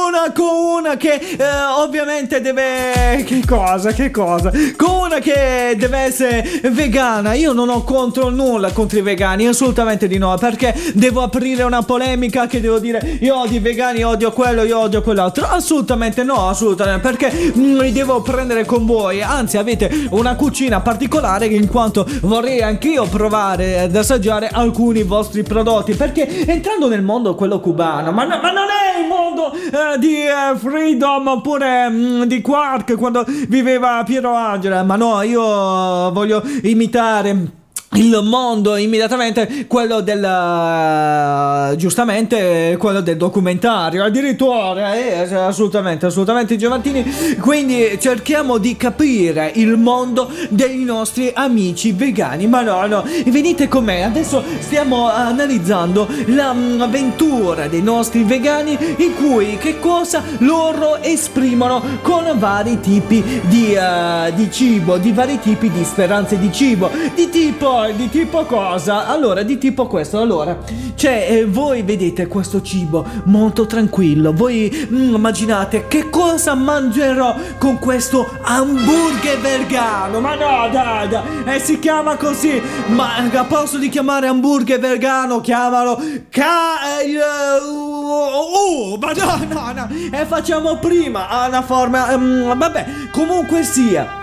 una, con una che eh, ovviamente deve. Che cosa? Che cosa? Con una che deve essere vegana. Io non ho contro nulla contro i vegani, assolutamente di no. Perché devo aprire una polemica che devo dire: Io odio i vegani, odio quello, io odio quell'altro. Assolutamente no, assolutamente. Perché mm, mi devo prendere con voi. Anzi, avete una cucina particolare in quanto vorrei anch'io provare ad assaggiare alcuni vostri prodotti perché entrando nel mondo quello cubano ma, no- ma non è il mondo eh, di eh, Freedom oppure mm, di Quark quando viveva Piero Angela ma no io voglio imitare il mondo immediatamente quello del eh, giustamente quello del documentario. Addirittura eh, assolutamente assolutamente Giovantini. Quindi cerchiamo di capire il mondo dei nostri amici vegani. Ma no no venite con me. Adesso stiamo analizzando l'avventura dei nostri vegani in cui che cosa loro esprimono con vari tipi di, eh, di cibo di vari tipi di speranze di cibo di tipo di tipo cosa? Allora, di tipo questo. Allora, cioè, eh, voi vedete questo cibo molto tranquillo. Voi mm, immaginate che cosa mangerò con questo hamburger vegano. Ma no, dai, dai. E si chiama così. Ma a posto di chiamare hamburger vegano, chiamalo Ca... eh, uh, uh, ma no, no. E facciamo prima una forma... mm, vabbè, comunque sia.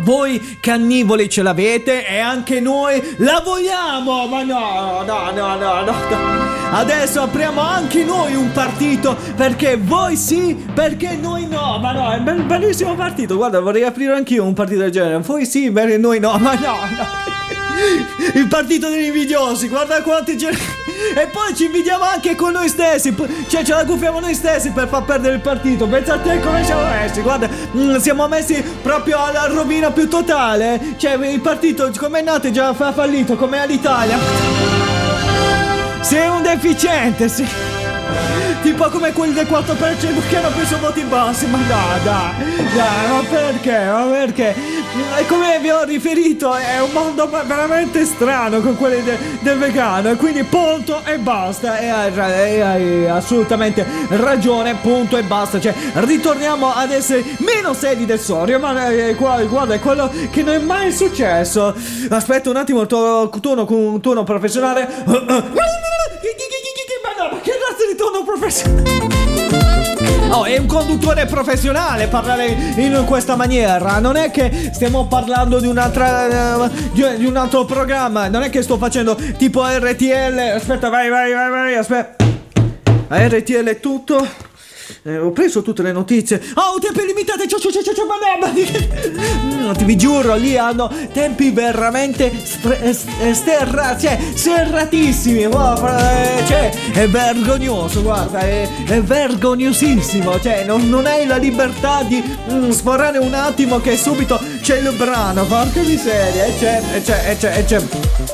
Voi cannibali ce l'avete e anche noi la vogliamo! Ma no, no, no, no, no. Adesso apriamo anche noi un partito perché voi sì, perché noi no. Ma no, è un bel- bellissimo partito. Guarda, vorrei aprire anch'io un partito del genere. Voi sì, perché noi no. Ma no, no. Il partito degli invidiosi, guarda quanti gen- E poi ci invidiamo anche con noi stessi. Cioè, ce la gufiamo noi stessi per far perdere il partito. Pensa a te come siamo messi. Guarda, mm, siamo messi proprio alla rovina più totale. Cioè, il partito come è nato è già fa- fallito, come all'Italia. Sei un deficiente, sì. Tipo come quelli del 4% che hanno preso voti bassi, ma dai, dai, dai, ma perché? Ma perché? E come vi ho riferito, è un mondo veramente strano con quelli de- del vegano, e quindi punto e basta. E hai, e hai assolutamente ragione, punto e basta. Cioè, ritorniamo ad essere meno sedi del Sorio, ma eh, guarda, è quello che non è mai successo. Aspetta un attimo, il tuo un turno professionale. Turno professionale? Oh, è un conduttore professionale parlare in questa maniera. Non è che stiamo parlando di eh, di, di un altro programma. Non è che sto facendo tipo RTL. Aspetta, vai, vai, vai, vai. Aspetta. RTL è tutto. Eh, ho preso tutte le notizie. Oh, tempi limitati. Ciao, ciao, ciao, ciao, ma no, Mm, ti vi giuro, lì hanno tempi veramente stre- sterra, cioè, serratissimi. Eh, cioè, è vergognoso, guarda, è, è vergognosissimo. Cioè, non, non hai la libertà di mm, sforare un attimo che subito c'è il brano. Porca miseria, e c'è, e c'è, e c'è, e c'è.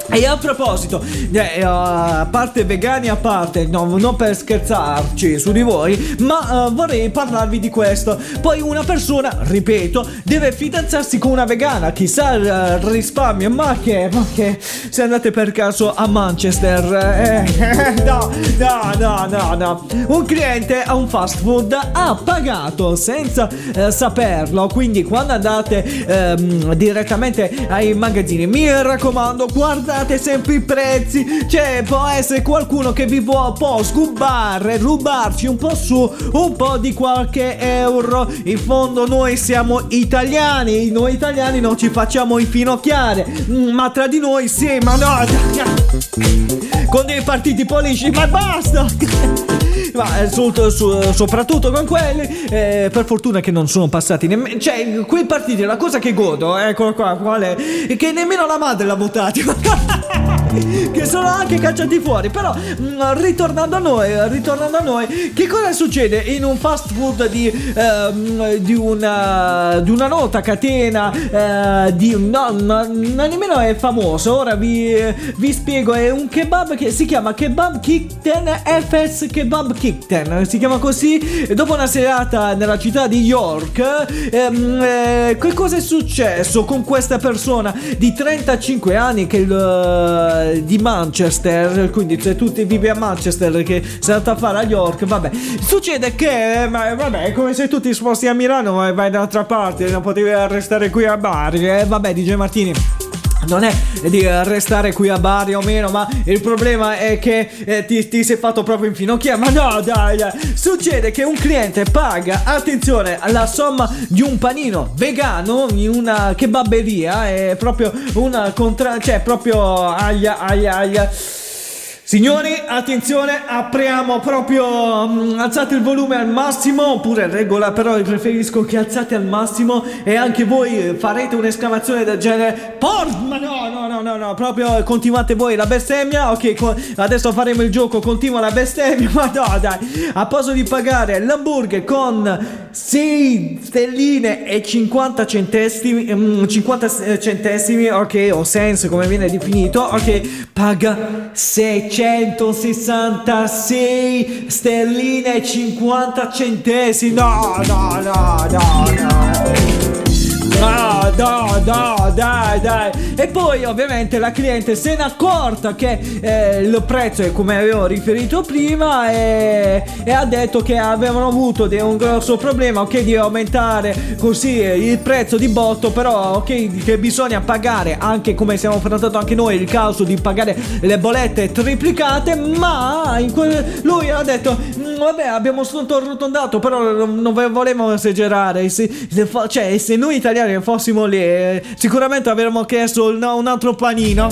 E a proposito, eh, a parte vegani a parte, no, non per scherzarci su di voi, ma eh, vorrei parlarvi di questo. Poi una persona, ripeto, deve fidanzarsi con una vegana, chissà il risparmio, ma che, ma che, se andate per caso a Manchester, eh, no, no, no, no, no. Un cliente a un fast food ha pagato senza eh, saperlo, quindi quando andate ehm, direttamente ai magazzini, mi raccomando, guardate sempre i prezzi, cioè può essere qualcuno che vi può, può sgubare, rubarci un po' su, un po' di qualche euro. In fondo noi siamo italiani, noi italiani non ci facciamo infinocchiare, Mm, ma tra di noi sì, ma no, con dei partiti politici, ma basta! Ma eh, sul- su- soprattutto con quelli, eh, per fortuna che non sono passati nemmeno. Cioè, quei partiti, la cosa che godo, ecco qua, qual è? È che nemmeno la madre l'ha votati. che sono anche cacciati fuori. Però, mm, ritornando a noi, ritornando a noi, che cosa succede in un fast food di, ehm, di, una, di una nota catena? eh, di no, no, nemmeno è famoso. Ora vi, vi spiego. È un kebab che si chiama Kebab Kitten FS Kebab Kitten. Si chiama così. Dopo una serata nella città di York, ehm, eh, che cosa è successo con questa persona di 35 anni che il, di Manchester? Quindi se tu vivi a Manchester che sei andato a fare a York, vabbè. Succede che, eh, ma, vabbè, come se tu ti sposti a Milano e vai da un'altra parte, non potevi restare qui a Bari. Eh, vabbè, DJ Martini. Non è di restare qui a Bari o meno, ma il problema è che eh, ti, ti sei fatto proprio infinocchiare. Ma no, dai, dai. succede che un cliente paga, attenzione, la somma di un panino vegano in una kebabberia. È proprio una contra. cioè, proprio aglia, aglia, aglia. Signori, attenzione, apriamo proprio. mm, alzate il volume al massimo, oppure regola, però preferisco che alzate al massimo e anche voi eh, farete un'esclamazione del genere. Por! Ma no, no, no, no, no, proprio continuate voi la bestemmia. Ok, co- adesso faremo il gioco, continua la bestemmia. Ma no, dai, a posto di pagare l'hamburger con 6 stelline e 50 centesimi, mm, 50 centesimi, ok, o cents come viene definito, ok, paga 666 sterline e 50 centesimi. No, no, no, no, no. No, no, no, dai, dai. E poi ovviamente la cliente se n'è accorta che eh, il prezzo è come avevo riferito prima e, e ha detto che avevano avuto de- un grosso problema, ok, di aumentare così eh, il prezzo di botto, però ok, che bisogna pagare anche come stiamo affrontando anche noi il caso di pagare le triplicate, ma que- lui ha detto, "Mm, vabbè, abbiamo solo arrotondato, però non, volevamo esagerare, se, se cioè se noi italiani fossimo lì, eh, sicuramente avremmo chiesto un, un altro panino.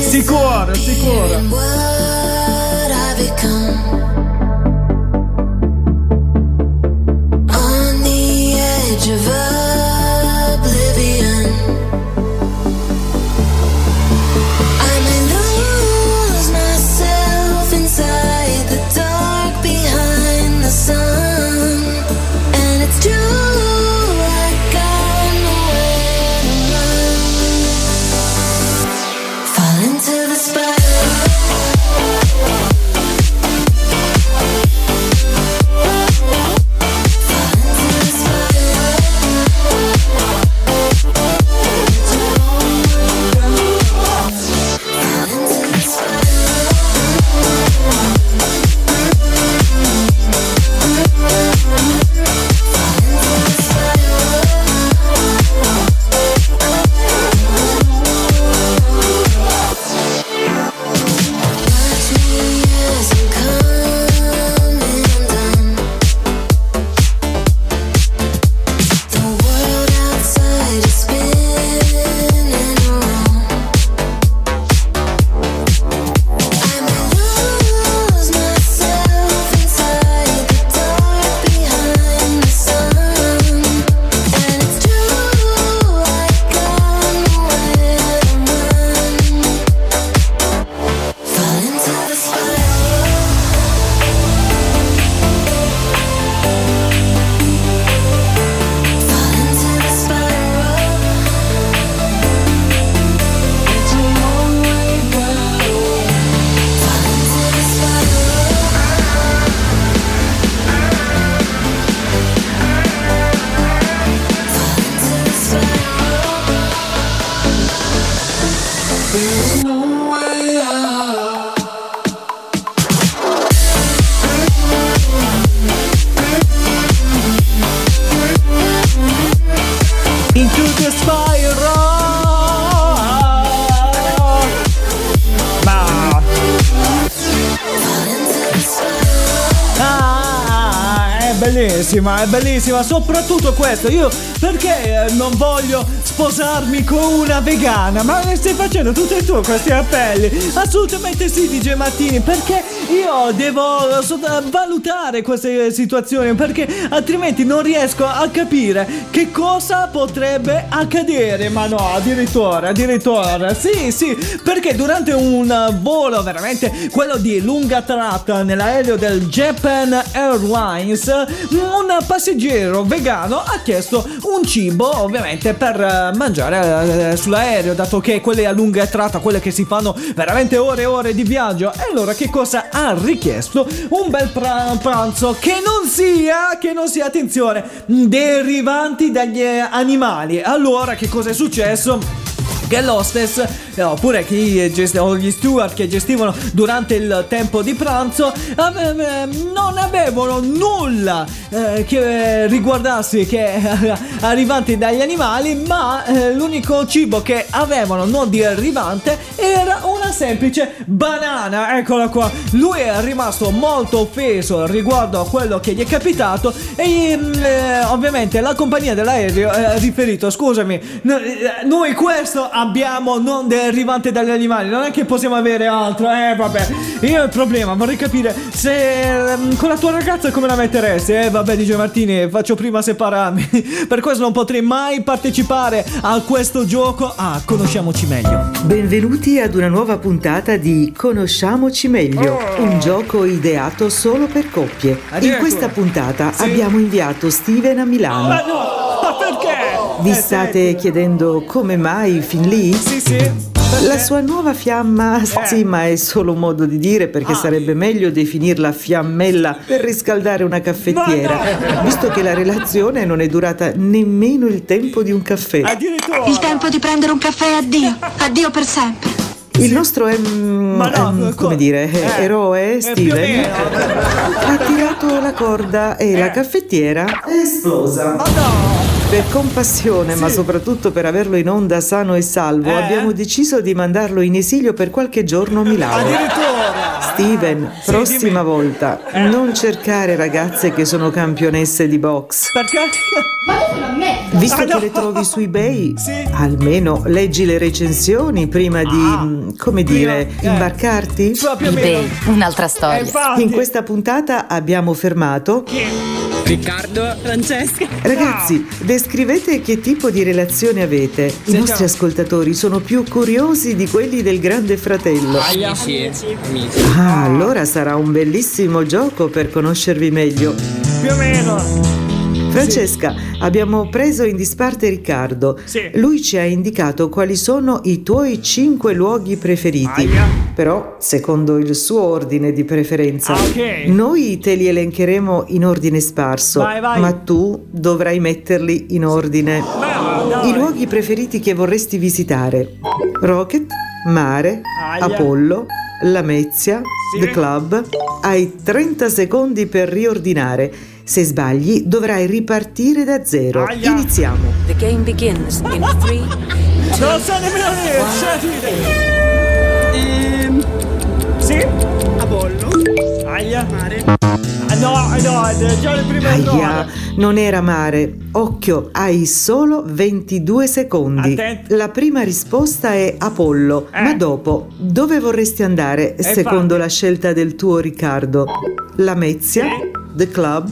Sicuro, sicuro. There's no bellissima, è bellissima, soprattutto questo. Io perché eh, non voglio sposarmi con una vegana? Ma stai facendo tutti e tu questi appelli? Assolutamente sì, DJ Martini, perché io devo sotto- valutare queste situazioni perché altrimenti non riesco a capire che cosa potrebbe accadere. Ma no, addirittura, addirittura. Sì, sì, perché durante un volo veramente quello di lunga tratta nell'aereo del Japan Airlines, un passeggero vegano ha chiesto un cibo ovviamente per eh, mangiare eh, sull'aereo, dato che quelle a lunga tratta, quelle che si fanno veramente ore e ore di viaggio. E allora che cosa ha richiesto? Un bel pra- pranzo che non sia, che non sia, attenzione, derivanti dagli eh, animali. Allora che cosa è successo? Che l'hostess eh, oppure chi gest- o gli steward che gestivano durante il tempo di pranzo ave- eh, non avevano nulla eh, che riguardasse che arrivanti dagli animali ma eh, l'unico cibo che avevano non derivante era una semplice banana. Eccola qua. Lui è rimasto molto offeso riguardo a quello che gli è capitato e mm, eh, ovviamente la compagnia dell'aereo ha riferito scusami eh, noi questo abbiamo non derivante dagli animali non è che possiamo avere altro eh vabbè io il problema vorrei capire se ehm, con la tua ragazza come la metteresti eh vabbè dice Martini faccio prima separarmi per questo non potrei mai partecipare a questo gioco ah conosciamoci meglio Benvenuti ad una nuova puntata di Conosciamoci meglio, un gioco ideato solo per coppie. In Addirittura. questa puntata Sì. abbiamo inviato Steven a Milano. ma no Vi Eh, state chiedendo come mai fin lì? sì sì. La sua nuova fiamma, sì, ma è solo un modo di dire perché Ah. sarebbe meglio definirla fiammella per riscaldare una caffettiera, visto che la relazione non è durata nemmeno il tempo di un caffè. addirittura. Il tempo di prendere un caffè addio, addio per sempre. Il nostro Ma no, co- come dire, eh, eroe eh, più o Steven? ha tirato la corda e la caffettiera è esplosa. ma no Per compassione, ma soprattutto per averlo in onda sano e salvo, Eh? abbiamo deciso di mandarlo in esilio per qualche giorno a Milano. addirittura Steven, Sì, prossima dimmi. volta, non cercare ragazze che sono campionesse di box. perché Visto Ah, che no. le trovi su eBay, Sì. almeno leggi le recensioni prima di, Ah. mm, come dire, Prima- eh. imbarcarti. eBay, un'altra Eh, storia. infatti. In questa puntata abbiamo fermato. Riccardo, Francesca. Ragazzi, descrivete che tipo di relazione avete. I Sentiamo. nostri ascoltatori sono più curiosi di quelli del Grande Fratello. Amici. Amici. Ah, allora sarà un bellissimo gioco per conoscervi meglio. più o meno Francesca, abbiamo preso in disparte Riccardo. Sì. Lui ci ha indicato quali sono i tuoi cinque luoghi preferiti. Aia. Però, secondo il suo ordine di preferenza. Ah, ok. Noi te li elencheremo in ordine sparso, Vai, vai. ma tu dovrai metterli in ordine. Dai. I luoghi preferiti che vorresti visitare: Rocket, Mare, Aia. Apollo, Lamezia, Sì. The Club. Hai 30 secondi per riordinare. Se sbagli, dovrai ripartire da zero. Aia. Iniziamo. The game begins in three. non so nemmeno dire senti Ehm, sì Apollo. aia Mare. Ah, no eh, no è già le prime Aia, errore non era mare. Occhio, hai solo 22 secondi. Attento. La prima risposta è Apollo. Eh. Ma dopo, dove vorresti andare secondo infatti. la scelta del tuo Riccardo? Lamezia, Sì. The Club,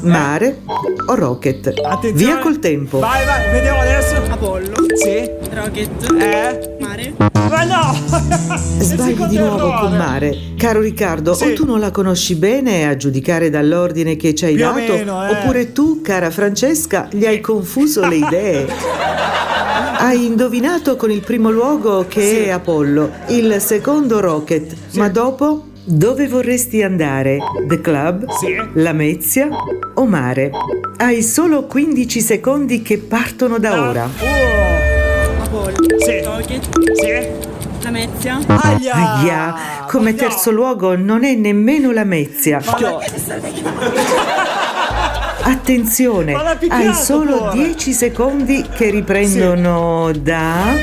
Mare o Rocket? Attenzione. Via col tempo. vai vai vediamo adesso Apollo. sì Rocket. eh Mare. ma no Sbagli di nuovo errore. con Mare. Caro Riccardo, Sì. o tu non la conosci bene a giudicare dall'ordine che ci hai Più dato, meno, eh. oppure tu, cara Francesca, gli hai confuso le idee. Hai indovinato con il primo luogo che Sì. è Apollo, il secondo Rocket, ma dopo dove vorresti andare? The Club? Sì. Lamezia o Mare? Hai solo 15 secondi che partono da ora. Oh. Apollo. Sì. Sì Lamezia. aia Aia, come no. terzo luogo non è nemmeno Lamezia. Ma- Attenzione, picchiato, hai solo buona. 10 secondi che riprendono da...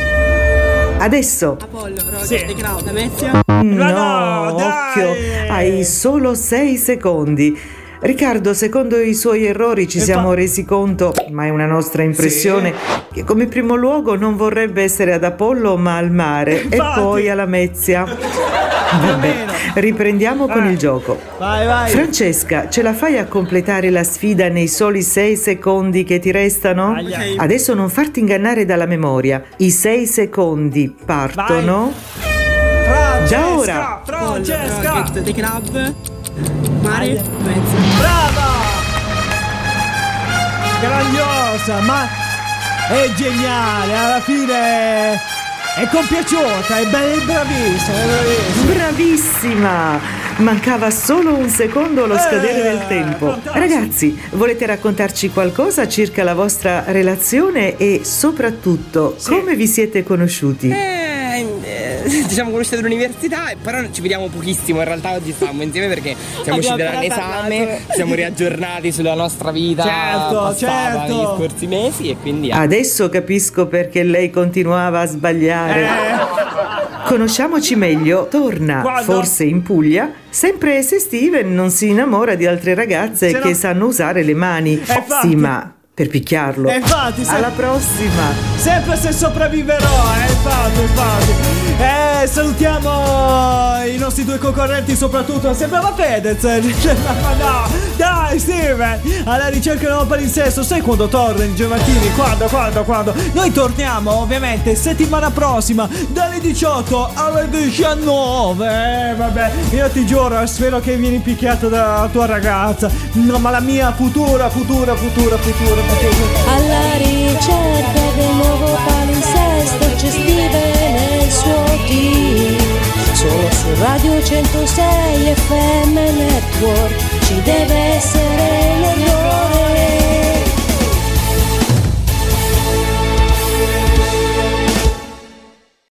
Adesso. Apollo. Rocket. Sì. The Cloud. Lamezia. Ma No, no, dai! occhio, hai solo 6 secondi. Riccardo, secondo i suoi errori ci E siamo fa- resi conto, ma è una nostra impressione, che come primo luogo non vorrebbe essere ad Apollo ma al mare e Infatti. poi alla Mezia. Vabbè, riprendiamo con il gioco. Vai, vai. Francesca, ce la fai a completare la sfida nei soli sei secondi che ti restano? Aia. Adesso non farti ingannare dalla memoria. I sei secondi partono. Francesca, Già ora. Francesca. The Club. Mare. Mezzo. Brava! Grandiosa, ma è geniale, alla fine è compiaciuta, è, bravissima, è bravissima. Bravissima! Mancava solo un secondo allo scadere del tempo. fantastico. Ragazzi, volete raccontarci qualcosa circa la vostra relazione e soprattutto come vi siete conosciuti? Eh, eh, diciamo conosciute all'università, però ci vediamo pochissimo. In realtà oggi stavamo insieme perché siamo usciti dall'esame, siamo riaggiornati sulla nostra vita Certo, passata certo. negli scorsi mesi e quindi eh, Adesso capisco perché lei continuava a sbagliare. Conosciamoci meglio, torna Quando? forse in Puglia, sempre se Steven non si innamora di altre ragazze Se no- che sanno usare le mani. Eh. Sì, ma per picchiarlo. E infatti, se- Alla prossima! sempre se sopravviverò, eh, infatti, infatti. Eh, salutiamo i nostri due concorrenti, soprattutto sembrava Fedez. Ma no, dai, Steven, alla ricerca del nuovo palinsesto. Sai quando torna il Gematini? Quando, quando, quando? Noi torniamo, ovviamente, settimana prossima, dalle 18 alle 19. Eh, vabbè, io ti giuro, spero che vieni picchiato dalla tua ragazza. No, ma la mia futura, futura, futura, futura alla ricerca del nuovo palinsesto c'è Steven e il suo team solo su Radio 106 FM Network ci deve essere l'errore